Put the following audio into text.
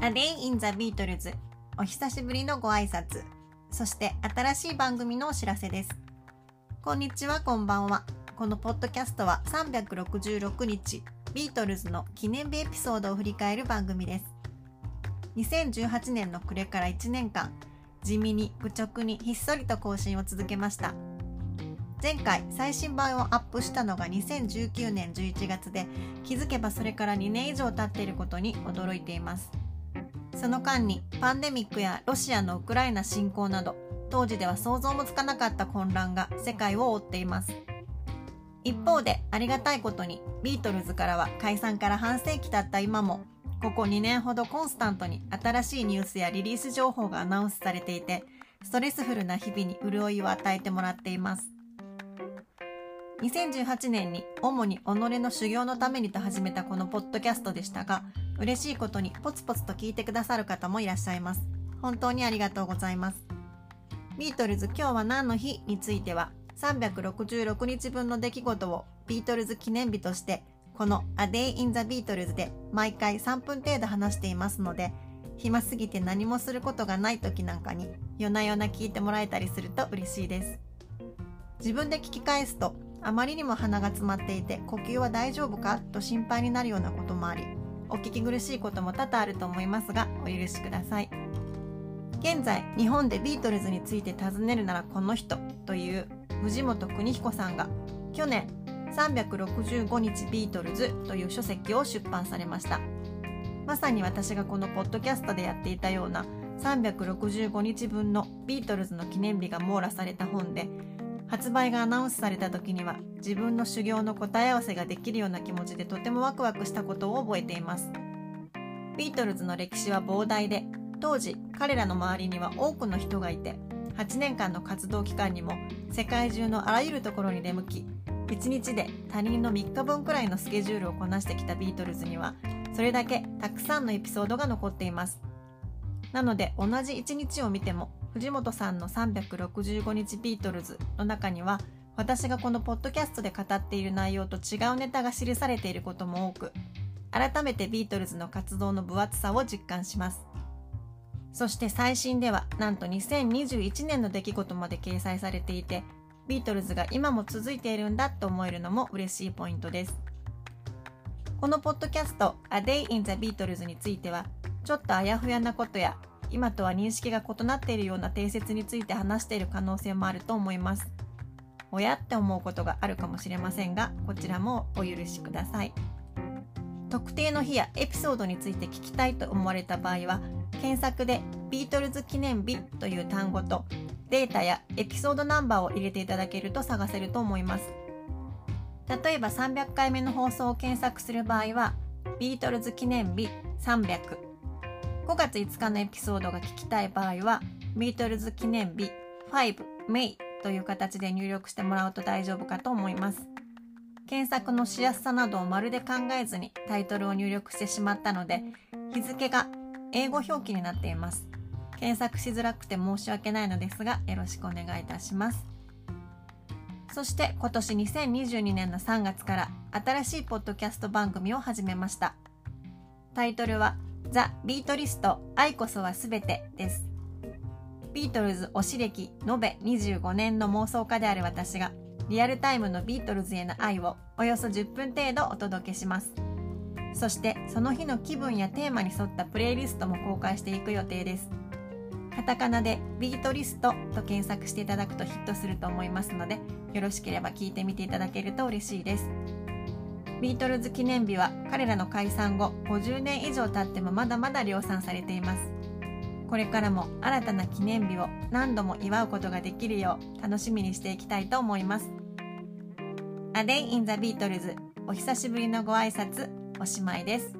A Day in the Beatles お久しぶりのご挨拶。そして新しい番組のお知らせです。こんにちはこんばんは。このポッドキャストは366日ビートルズの記念日エピソードを振り返る番組です。2018年の暮れから1年間地味に愚直にひっそりと更新を続けました。前回最新版をアップしたのが2019年11月で気づけばそれから2年以上経っていることに驚いています。その間にパンデミックやロシアのウクライナ侵攻など当時では想像もつかなかった混乱が世界を覆っています。一方でありがたいことにビートルズからは解散から半世紀経った今もここ2年ほどコンスタントに新しいニュースやリリース情報がアナウンスされていてストレスフルな日々に潤いを与えてもらっています。2018年に主に己の修行のためにと始めたこのポッドキャストでしたが嬉しいことにポツポツと聞いてくださる方もいらっしゃいます。本当にありがとうございます。ビートルズ今日は何の日については366日分の出来事をビートルズ記念日としてこの A Day in the Beatles で毎回3分程度話していますので暇すぎて何もすることがない時なんかに夜な夜な聞いてもらえたりすると嬉しいです。自分で聞き返すとあまりにも鼻が詰まっていて呼吸は大丈夫かと心配になるようなこともありお聞き苦しいことも多々あると思いますがお許しください。現在日本でビートルズについて尋ねるならこの人という藤本邦彦さんが去年365日ビートルズという書籍を出版されました。まさに私がこのポッドキャストでやっていたような365日分のビートルズの記念日が網羅された本で発売がアナウンスされた時には自分の修行の答え合わせができるような気持ちでとてもワクワクしたことを覚えています。ビートルズの歴史は膨大で当時彼らの周りには多くの人がいて8年間の活動期間にも世界中のあらゆるところに出向き1日で他人の3日分くらいのスケジュールをこなしてきたビートルズにはそれだけたくさんのエピソードが残っています。なので同じ1日を見ても藤本さんの365日ビートルズの中には私がこのポッドキャストで語っている内容と違うネタが記されていることも多く改めてビートルズの活動の分厚さを実感します。そして最新ではなんと2021年の出来事まで掲載されていてビートルズが今も続いているんだと思えるのも嬉しいポイントです。このポッドキャスト A Day in the Beatles についてはちょっとあやふやなことや今とは認識が異なっているような定説について話している可能性もあると思います。親って思うことがあるかもしれませんが、こちらもお許しください。特定の日やエピソードについて聞きたいと思われた場合は、検索でビートルズ記念日という単語とデータやエピソードナンバーを入れていただけると探せると思います。例えば300回目の放送を検索する場合は、ビートルズ記念日300 5月5日のエピソードが聞きたい場合は、ビートルズ記念日5 May という形で入力してもらうと大丈夫かと思います。検索のしやすさなどをまるで考えずにタイトルを入力してしまったので、日付が英語表記になっています。検索しづらくて申し訳ないのですが、よろしくお願いいたします。そして今年2022年の3月から新しいポッドキャスト番組を始めました。タイトルはザ・ビートリスト愛こそはすべてです。ビートルズ推し歴延べ25年の妄想家である私がリアルタイムのビートルズへの愛をおよそ10分程度お届けします。そしてその日の気分やテーマに沿ったプレイリストも公開していく予定です。カタカナでビートリストと検索していただくとヒットすると思いますのでよろしければ聞いてみていただけると嬉しいです。ビートルズ記念日は彼らの解散後50年以上経ってもまだまだ量産されています。これからも新たな記念日を何度も祝うことができるよう楽しみにしていきたいと思います。A Day in the Beatles お久しぶりのご挨拶おしまいです。